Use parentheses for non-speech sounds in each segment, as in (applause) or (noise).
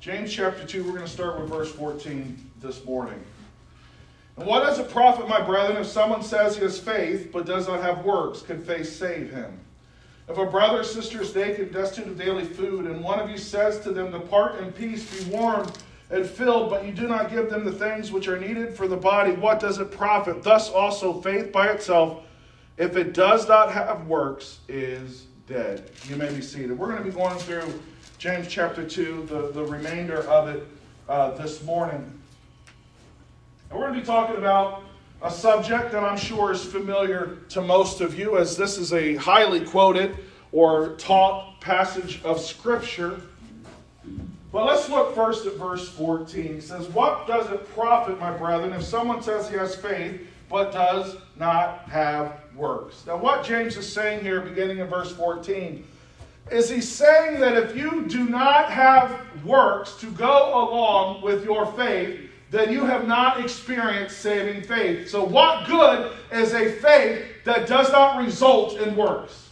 James chapter 2, we're going to start with verse 14 this morning. And what does it profit, my brethren, if someone says he has faith but does not have works? Can faith save him? If a brother or sister is naked, destitute of daily food, and one of you says to them, Depart in peace, be warmed and filled, but you do not give them the things which are needed for the body, what does it profit? Thus also faith by itself, if it does not have works, is dead. You may be seated. We're going to be going through James chapter 2, the, the remainder of it uh, this morning. And we're going to be talking about a subject that I'm sure is familiar to most of you, as this is a highly quoted or taught passage of Scripture. But let's look first at verse 14. It says, What does it profit, my brethren, if someone says he has faith but does not have works? Now, what James is saying here, beginning in verse 14, is he saying that if you do not have works to go along with your faith, then you have not experienced saving faith. So, what good is a faith that does not result in works?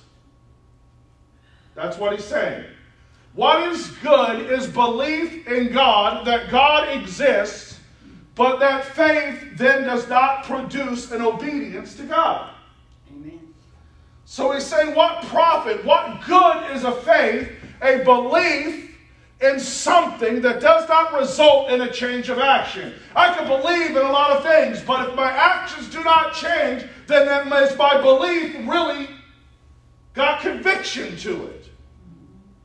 That's what he's saying. What is good is belief in God, that God exists, but that faith then does not produce an obedience to God. So he's saying, what profit, what good is a faith, a belief in something that does not result in a change of action? I can believe in a lot of things, but if my actions do not change, then that is my belief really got conviction to it?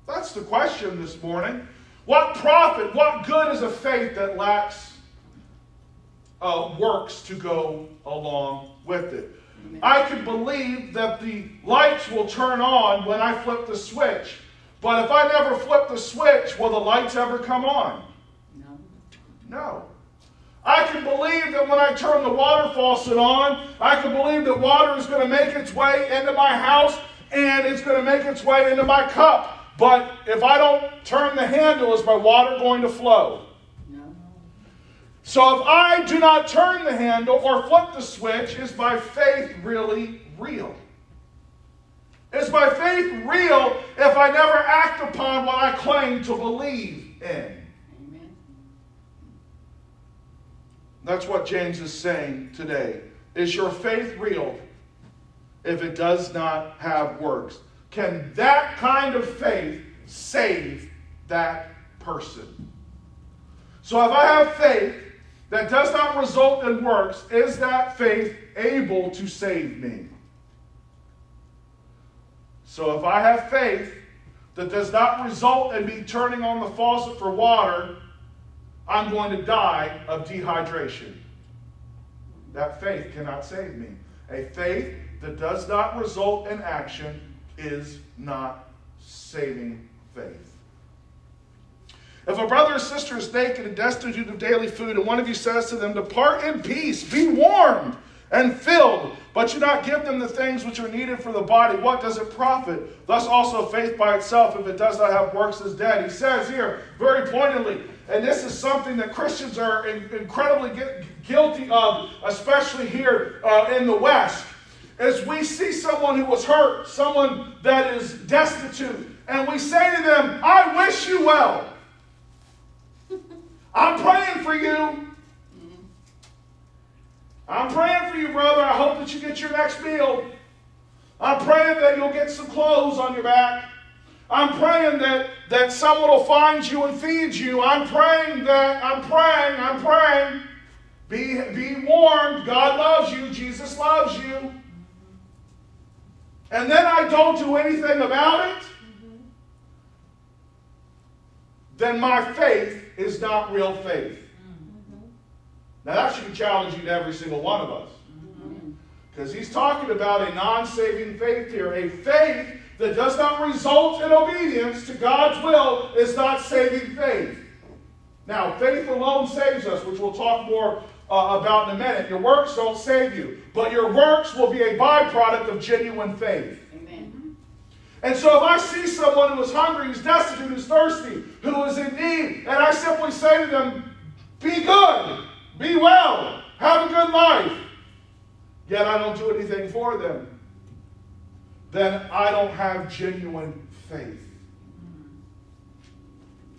That's the question this morning. What profit, what good is a faith that lacks uh, works to go along with it? I can believe that the lights will turn on when I flip the switch. But if I never flip the switch, will the lights ever come on? No. No. I can believe that when I turn the water faucet on, I can believe that water is going to make its way into my house and it's going to make its way into my cup. But if I don't turn the handle, is my water going to flow? So if I do not turn the handle or flip the switch, is my faith really real? Is my faith real if I never act upon what I claim to believe in? Amen. That's what James is saying today. Is your faith real if it does not have works? Can that kind of faith save that person? So if I have faith that does not result in works, is that faith able to save me? So if I have faith that does not result in me turning on the faucet for water, I'm going to die of dehydration. That faith cannot save me. A faith that does not result in action is not saving faith. If a brother or sister is naked and destitute of daily food, and one of you says to them, Depart in peace, be warmed and filled, but you not give them the things which are needed for the body, what does it profit? Thus also faith by itself, if it does not have works, is dead. He says here very pointedly, and this is something that Christians are incredibly guilty of, especially here uh, in the West, as we see someone who was hurt, someone that is destitute, and we say to them, I wish you well. I'm praying for you. I'm praying for you, brother. I hope that you get your next meal. I'm praying that you'll get some clothes on your back. I'm praying that, that someone will find you and feed you. I'm praying that, I'm praying, I'm praying. Be, be warned. God loves you. Jesus loves you. And then I don't do anything about it. Then my faith is not real faith. Now, that should be challenging to every single one of us. Because he's talking about a non saving faith here, a faith that does not result in obedience to God's will is not saving faith. Now, faith alone saves us, which we'll talk more uh, about in a minute. Your works don't save you, but your works will be a byproduct of genuine faith. And so, if I see someone who is hungry, who's destitute, who's thirsty, who is in need, and I simply say to them, Be good, be well, have a good life, yet I don't do anything for them, then I don't have genuine faith.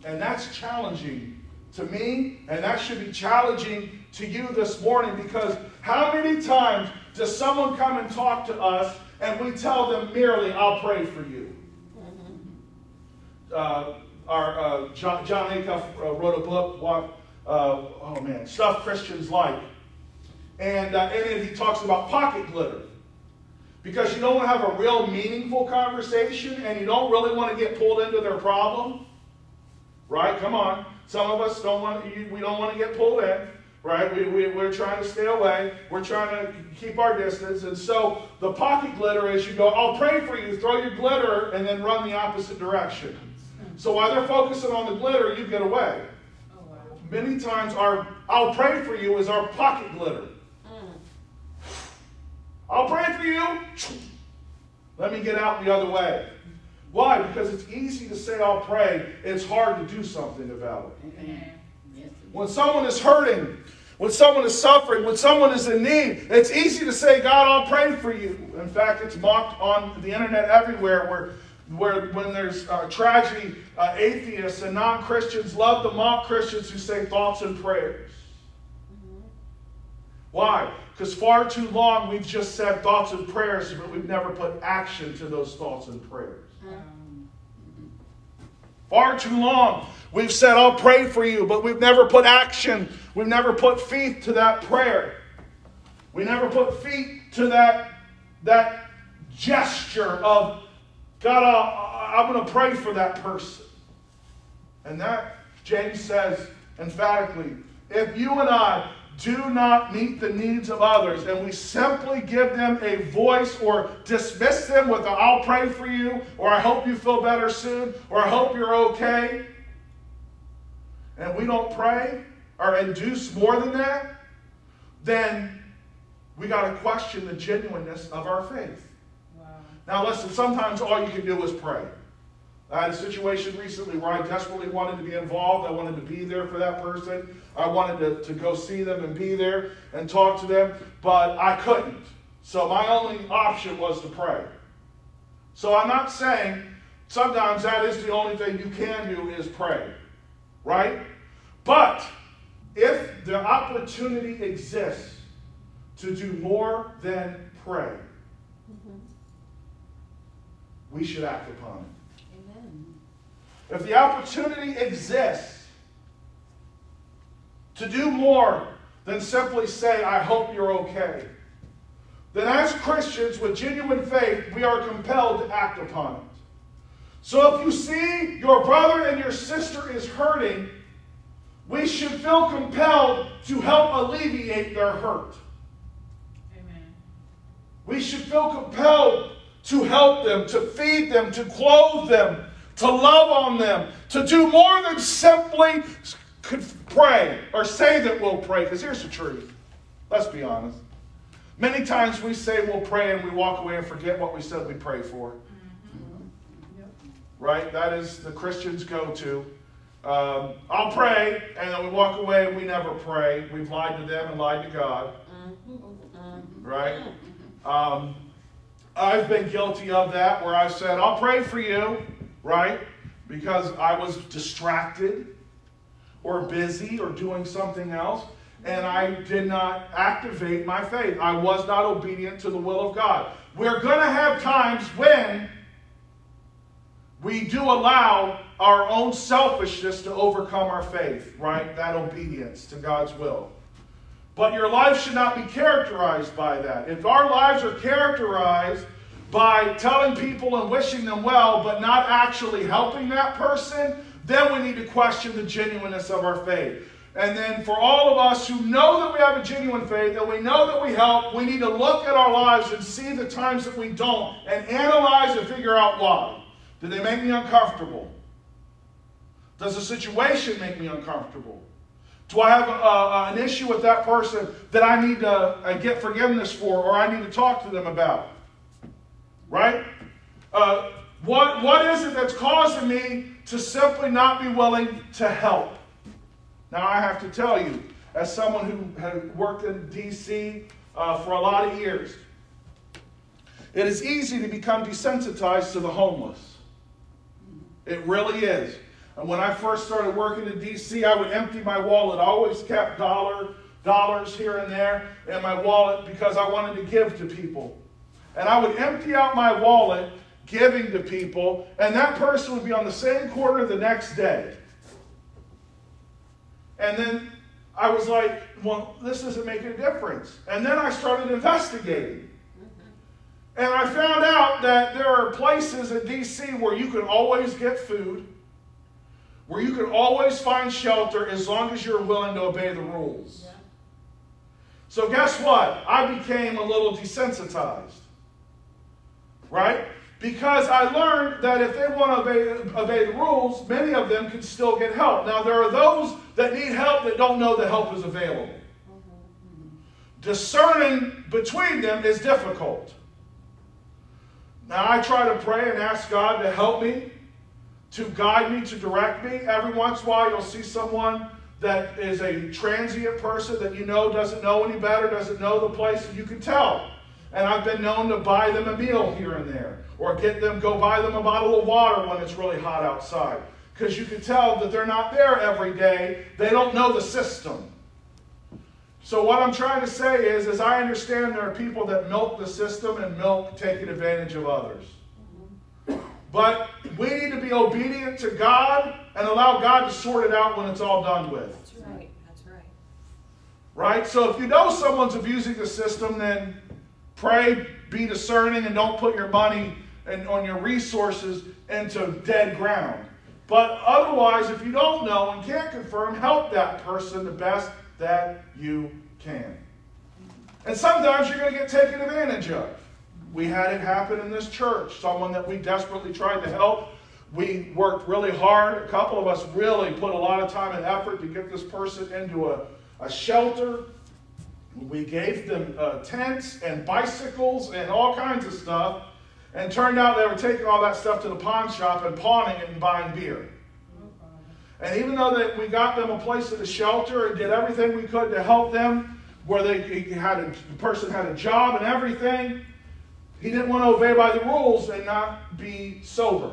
And that's challenging to me, and that should be challenging to you this morning because how many times does someone come and talk to us and we tell them merely, I'll pray for you? Uh, our uh, John, Jon Acuff uh, wrote a book, what, uh, oh man, Stuff Christians Like. And uh, in it, he talks about pocket glitter. Because you don't want to have a real meaningful conversation and you don't really want to get pulled into their problem. Right? Come on. Some of us don't want we don't want to get pulled in, right? We, we, we're trying to stay away. We're trying to keep our distance. And so the pocket glitter is you go, I'll pray for you, throw your glitter, and then run the opposite direction. So while they're focusing on the glitter, you get away. Oh, wow. Many times our I'll pray for you is our pocket glitter. Mm. I'll pray for you. Let me get out the other way. Why? Because it's easy to say, I'll pray. It's hard to do something about it. When someone is hurting, when someone is suffering, when someone is in need, it's easy to say, God, I'll pray for you. In fact, it's mocked on the internet everywhere where, where when there's uh, tragedy, uh, atheists and non Christians love to mock Christians who say thoughts and prayers. Mm-hmm. Why? Because far too long we've just said thoughts and prayers, but we've never put action to those thoughts and prayers. Far too long. We've said, I'll pray for you, but we've never put action. We've never put feet to that prayer. We never put feet to that, that gesture of, God, i I'm going to pray for that person. And that, James says emphatically, if you and I do not meet the needs of others and we simply give them a voice or dismiss them with a, I'll pray for you or I hope you feel better soon or I hope you're okay and we don't pray or induce more than that then we got to question the genuineness of our faith wow. now listen sometimes all you can do is pray I had a situation recently where I desperately wanted to be involved. I wanted to be there for that person. I wanted to, to go see them and be there and talk to them, but I couldn't. So my only option was to pray. So I'm not saying sometimes that is the only thing you can do is pray, right? But if the opportunity exists to do more than pray, mm-hmm. we should act upon it. If the opportunity exists to do more than simply say, I hope you're okay, then as Christians with genuine faith, we are compelled to act upon it. So if you see your brother and your sister is hurting, we should feel compelled to help alleviate their hurt. Amen. We should feel compelled to help them, to feed them, to clothe them, to love on them, to do more than simply pray or say that we'll pray. Because here's the truth. Let's be honest. Many times we say we'll pray and we walk away and forget what we said we pray for. Mm-hmm. Right? That is the Christian's go to. Um, I'll pray, and then we walk away and we never pray. We've lied to them and lied to God. Mm-hmm. Right? Um, I've been guilty of that where I've said, I'll pray for you right? Because I was distracted or busy or doing something else, and I did not activate my faith. I was not obedient to the will of God. We're going to have times when we do allow our own selfishness to overcome our faith, right? That obedience to God's will. But your life should not be characterized by that. If our lives are characterized by telling people and wishing them well, but not actually helping that person, then we need to question the genuineness of our faith. And then for all of us who know that we have a genuine faith, that we know that we help, we need to look at our lives and see the times that we don't and analyze and figure out why. Did they make me uncomfortable? Does the situation make me uncomfortable? Do I have a, a, an issue with that person that I need to uh, get forgiveness for or I need to talk to them about? Right? Uh, what, what is it that's causing me to simply not be willing to help? Now, I have to tell you, as someone who had worked in D.C. Uh, for a lot of years, it is easy to become desensitized to the homeless. It really is. And when I first started working in D.C., I would empty my wallet. I always kept dollar, dollars here and there in my wallet because I wanted to give to people. And I would empty out my wallet giving to people, and that person would be on the same corner the next day. And then I was like, well, this doesn't make a difference. And then I started investigating. And I found out that there are places in DC where you can always get food, where you can always find shelter as long as you're willing to obey the rules. Yeah. So, guess what? I became a little desensitized. Right? Because I learned that if they want to obey, obey the rules, many of them can still get help. Now, there are those that need help that don't know the help is available. Mm-hmm. Discerning between them is difficult. Now, I try to pray and ask God to help me, to guide me, to direct me. Every once in a while, you'll see someone that is a transient person that you know doesn't know any better, doesn't know the place, and you can tell. And I've been known to buy them a meal here and there or get them, go buy them a bottle of water when it's really hot outside. Because you can tell that they're not there every day. They don't know the system. So what I'm trying to say is, as I understand there are people that milk the system and milk taking advantage of others. But we need to be obedient to God and allow God to sort it out when it's all done with. That's right. That's right. Right? So if you know someone's abusing the system, then pray, be discerning, and don't put your money and on your resources into dead ground. But otherwise, if you don't know and can't confirm, help that person the best that you can. And sometimes you're going to get taken advantage of. We had it happen in this church. Someone that we desperately tried to help. We worked really hard. A couple of us really put a lot of time and effort to get this person into a, a shelter. We gave them uh, tents and bicycles and all kinds of stuff. And turned out they were taking all that stuff to the pawn shop and pawning it and buying beer. And even though that we got them a place at a shelter and did everything we could to help them, where they had a, the person had a job and everything, he didn't want to obey by the rules and not be sober.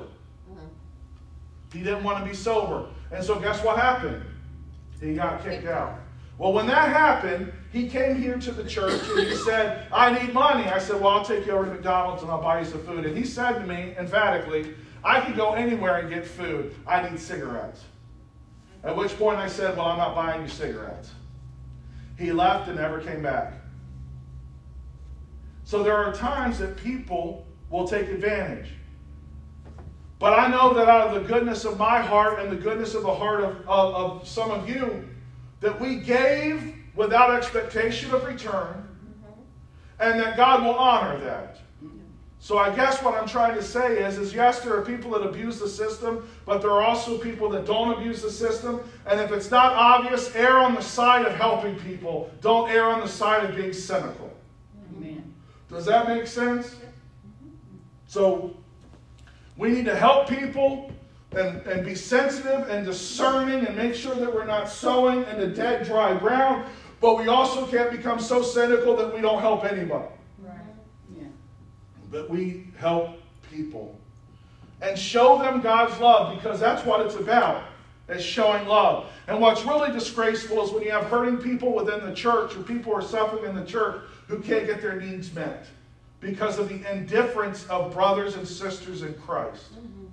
He didn't want to be sober. And so guess what happened? He got kicked out. Well, when that happened, he came here to the church and he said, I need money. I said, Well, I'll take you over to McDonald's and I'll buy you some food. And he said to me emphatically, I can go anywhere and get food. I need cigarettes. At which point I said, Well, I'm not buying you cigarettes. He left and never came back. So there are times that people will take advantage. But I know that out of the goodness of my heart and the goodness of the heart of, of, of some of you, that we gave without expectation of return, mm-hmm. and that God will honor that. Mm-hmm. So I guess what I'm trying to say is, is yes, there are people that abuse the system, but there are also people that don't abuse the system. And if it's not obvious, err on the side of helping people. Don't err on the side of being cynical. Does that make sense? So we need to help people and, and be sensitive and discerning and make sure that we're not sowing into dead, dry ground. But we also can't become so cynical that we don't help anybody. Right. Yeah. But we help people. And show them God's love because that's what it's about, is showing love. And what's really disgraceful is when you have hurting people within the church or people who are suffering in the church who can't get their needs met because of the indifference of brothers and sisters in Christ. Mm-hmm.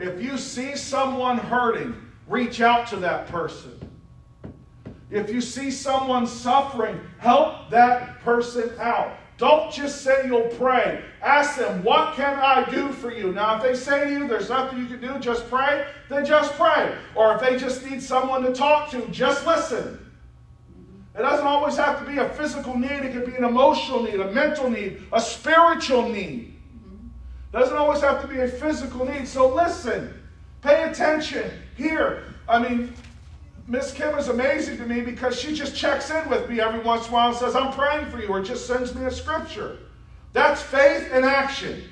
If you see someone hurting, reach out to that person. If you see someone suffering, help that person out. Don't just say you'll pray. Ask them, What can I do for you? Now, if they say to you, There's nothing you can do, just pray, then just pray. Or if they just need someone to talk to, just listen. It doesn't always have to be a physical need, it could be an emotional need, a mental need, a spiritual need. It doesn't always have to be a physical need. So listen, pay attention, hear. I mean, Miss Kim is amazing to me because she just checks in with me every once in a while and says, I'm praying for you, or just sends me a scripture. That's faith in action.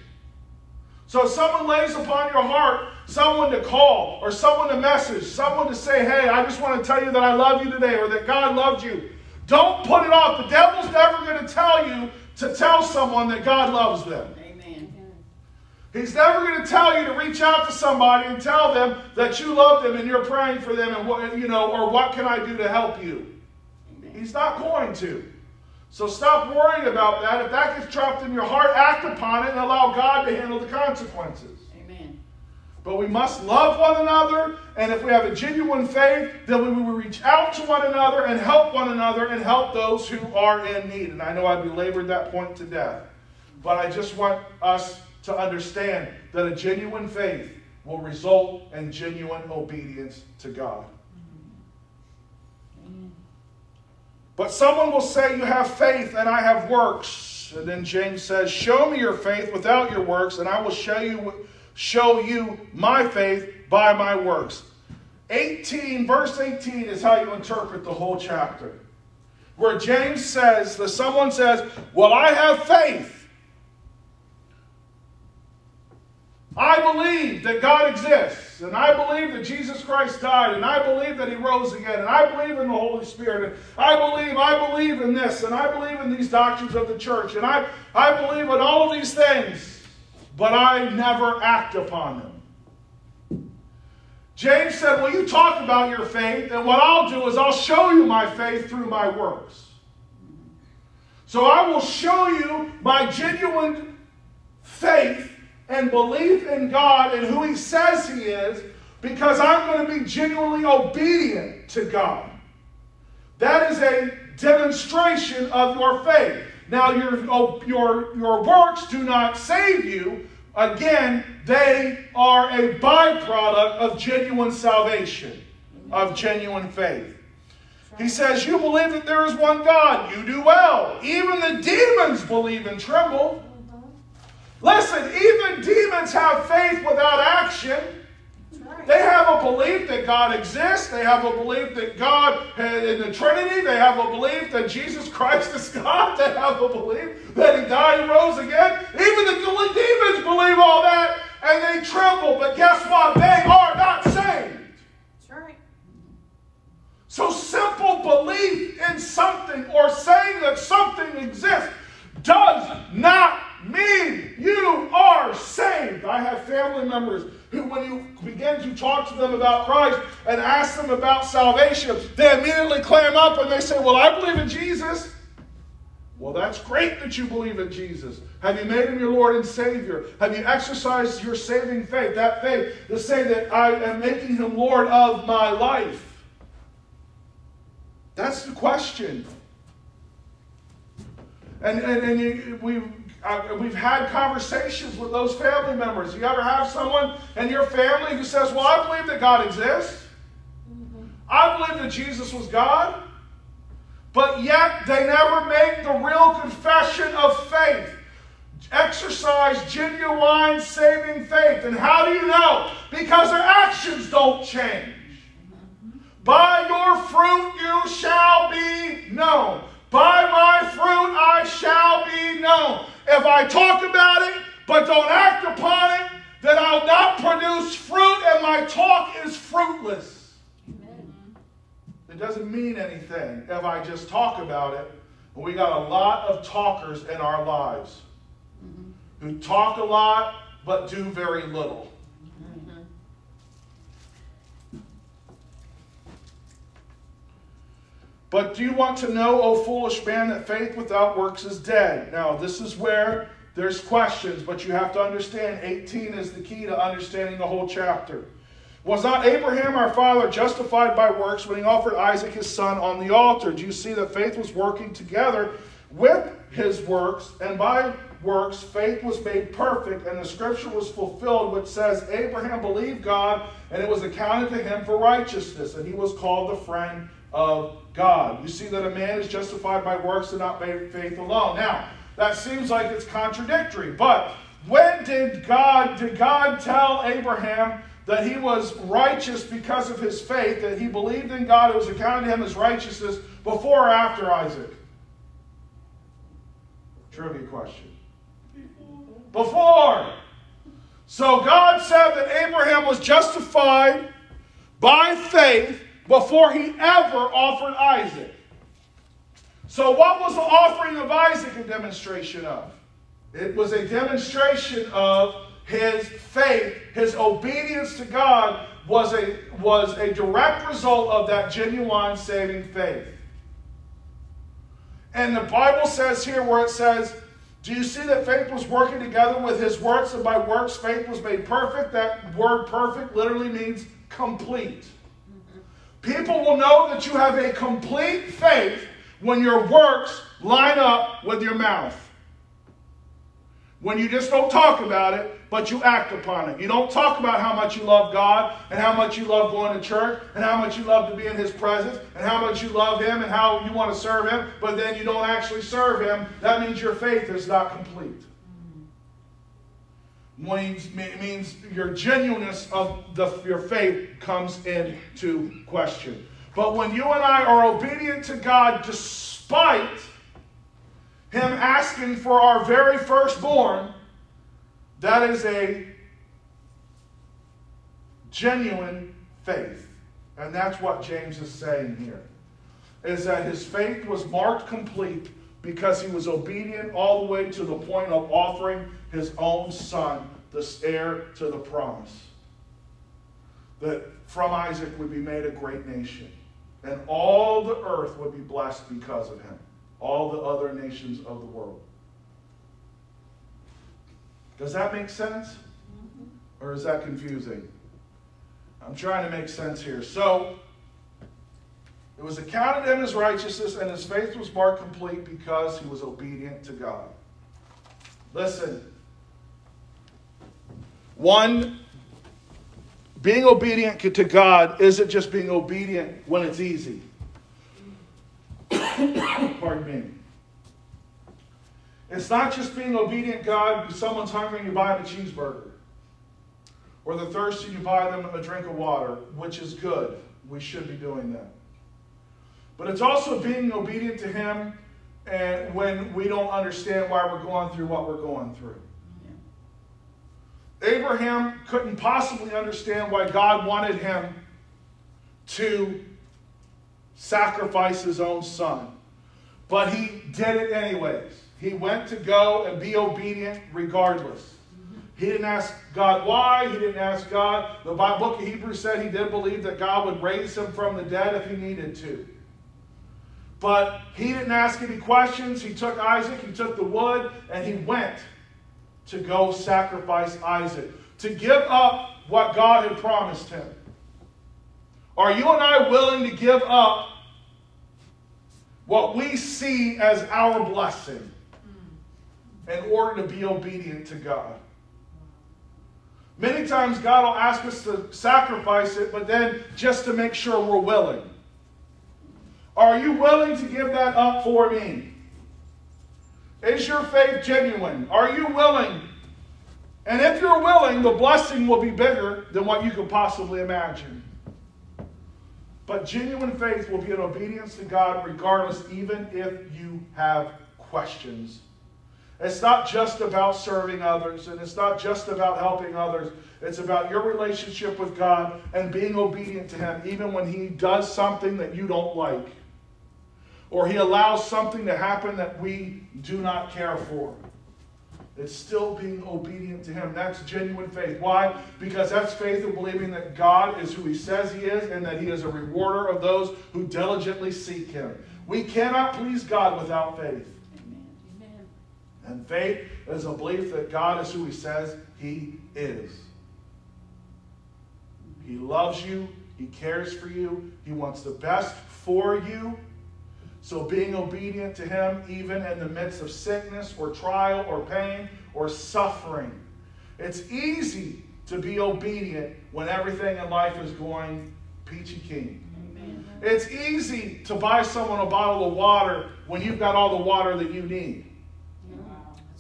So if someone lays upon your heart someone to call, or someone to message, someone to say, hey, I just want to tell you that I love you today, or that God loved you, don't put it off. The devil's never going to tell you to tell someone that God loves them. He's never going to tell you to reach out to somebody and tell them that you love them and you're praying for them and what you know or what can I do to help you. Amen. He's not going to. So stop worrying about that. If that gets trapped in your heart, act upon it and allow God to handle the consequences. But we must love one another, and if we have a genuine faith, then we will reach out to one another and help one another and help those who are in need. And I know I belabored that point to death, but I just want us to understand that a genuine faith will result in genuine obedience to God. But someone will say, You have faith and I have works. And then James says, Show me your faith without your works, and I will show you, show you my faith by my works. 18, verse 18 is how you interpret the whole chapter. Where James says, that someone says, Well, I have faith. I believe that God exists, and I believe that Jesus Christ died, and I believe that He rose again, and I believe in the Holy Spirit, and I believe, I believe in this, and I believe in these doctrines of the church, and I, I believe in all of these things, but I never act upon them. James said, Well, you talk about your faith, and what I'll do is I'll show you my faith through my works. So I will show you my genuine faith and belief in God and who He says He is because I'm going to be genuinely obedient to God. That is a demonstration of your faith. Now, your, oh, your, your works do not save you. Again, they are a byproduct of genuine salvation, of genuine faith. He says, You believe that there is one God. You do well. Even the demons believe and tremble. Listen, even demons have faith without action. They have a belief that God exists. They have a belief that God eh, in the Trinity. They have a belief that Jesus Christ is God. They have a belief that He died and rose again. Even the demons believe all that and they tremble. But guess what? They are not saved. That's right. So simple belief in something or saying that something exists does not mean you are saved. I have family members who, when you begin to talk to them about Christ and ask them about salvation, they immediately clam up and they say, Well, I believe in Jesus. Well, that's great that you believe in Jesus. Have you made him your Lord and Savior? Have you exercised your saving faith, that faith, to say that I am making him Lord of my life? That's the question. And, and, and you, we we've had conversations with those family members. You ever have someone in your family who says, Well, I believe that God exists. I believe that Jesus was God. But yet they never make the real confession of faith. Exercise genuine saving faith. And how do you know? Because their actions don't change. By your fruit you shall be known. By my fruit I shall be known. If I talk about it but don't act upon it, then I'll not produce fruit and my talk is fruitless. Amen. It doesn't mean anything if I just talk about it. We got a lot of talkers in our lives mm-hmm. who talk a lot but do very little. But do you want to know, O foolish man, that faith without works is dead? Now, this is where there's questions, but you have to understand 18 is the key to understanding the whole chapter. Was not Abraham our father justified by works when he offered Isaac his son on the altar? Do you see that faith was working together with his works, and by works faith was made perfect, and the scripture was fulfilled, which says, Abraham believed God, and it was accounted to him for righteousness, and he was called the friend of God. You see that a man is justified by works and not by faith alone. Now, that seems like it's contradictory, but when did God did God tell Abraham that he was righteous because of his faith, that he believed in God, it was accounted to him as righteousness before or after Isaac? Trivia question. Before. So God said that Abraham was justified by faith before he ever offered Isaac. So, what was the offering of Isaac a demonstration of? It was a demonstration of his faith, his obedience to God was a, was a direct result of that genuine saving faith. And the Bible says here where it says, Do you see that faith was working together with his works, and by works faith was made perfect? That word perfect literally means complete. People will know that you have a complete faith when your works line up with your mouth. When you just don't talk about it, but you act upon it. You don't talk about how much you love God and how much you love going to church and how much you love to be in His presence and how much you love Him and how you want to serve Him, but then you don't actually serve Him. That means your faith is not complete. Means, means your genuineness of the, your faith comes into question. But when you and I are obedient to God despite him asking for our very firstborn, that is a genuine faith. And that's what James is saying here. Is that his faith was marked complete because he was obedient all the way to the point of offering his own son, the heir to the promise. That from Isaac would be made a great nation, and all the earth would be blessed because of him all the other nations of the world. Does that make sense? Mm-hmm. Or is that confusing? I'm trying to make sense here. So, it was accounted him as righteousness, and his faith was marked complete because he was obedient to God. Listen. One, being obedient to God isn't just being obedient when it's easy. (coughs) Pardon me. It's not just being obedient, God. If someone's hungry and you buy them a cheeseburger. Or they're thirsty, you buy them a drink of water, which is good. We should be doing that. But it's also being obedient to Him and when we don't understand why we're going through what we're going through. Abraham couldn't possibly understand why God wanted him to sacrifice his own son. But he did it anyways. He went to go and be obedient regardless. He didn't ask God why. He didn't ask God. The book of Hebrews said he did believe that God would raise him from the dead if he needed to. But he didn't ask any questions. He took Isaac, he took the wood, and he went to go sacrifice Isaac, to give up what God had promised him. Are you and I willing to give up what we see as our blessing in order to be obedient to God? Many times God will ask us to sacrifice it, but then just to make sure we're willing. Are you willing to give that up for me? Is your faith genuine? Are you willing? And if you're willing, the blessing will be bigger than what you could possibly imagine. But genuine faith will be an obedience to God regardless, even if you have questions. It's not just about serving others, and it's not just about helping others. It's about your relationship with God and being obedient to Him, even when He does something that you don't like, or He allows something to happen that we do not care for. It's still being obedient to Him. That's genuine faith. Why? Because that's faith of believing that God is who He says He is and that He is a rewarder of those who diligently seek Him. We cannot please God without faith. Amen. And faith is a belief that God is who He says He is. He loves you, He cares for you, He wants the best for you. So being obedient to Him, even in the midst of sickness or trial or pain or suffering. It's easy to be obedient when everything in life is going peachy keen. It's easy to buy someone a bottle of water when you've got all the water that you need.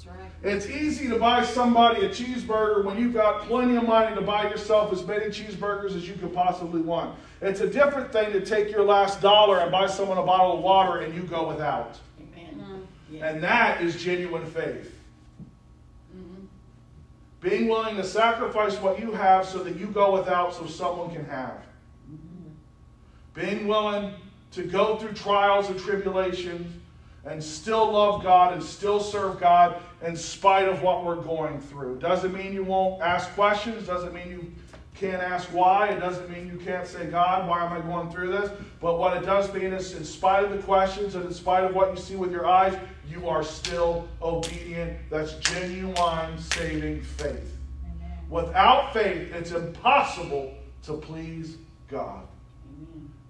That's right. It's easy to buy somebody a cheeseburger when you've got plenty of money to buy yourself as many cheeseburgers as you could possibly want. It's a different thing to take your last dollar and buy someone a bottle of water and you go without. Amen. Mm-hmm. And that is genuine faith. Mm-hmm. Being willing to sacrifice what you have so that you go without so someone can have. Mm-hmm. Being willing to go through trials and tribulations and still love God and still serve God in spite of what we're going through. Doesn't mean you won't ask questions, doesn't mean you can't ask why, it doesn't mean you can't say, God, why am I going through this? But what it does mean is, in spite of the questions and in spite of what you see with your eyes, you are still obedient. That's genuine saving faith. Without faith, it's impossible to please God.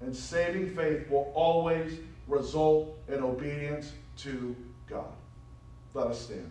And saving faith will always result in obedience to God. Let us stand.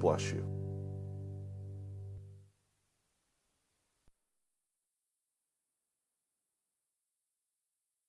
bless you.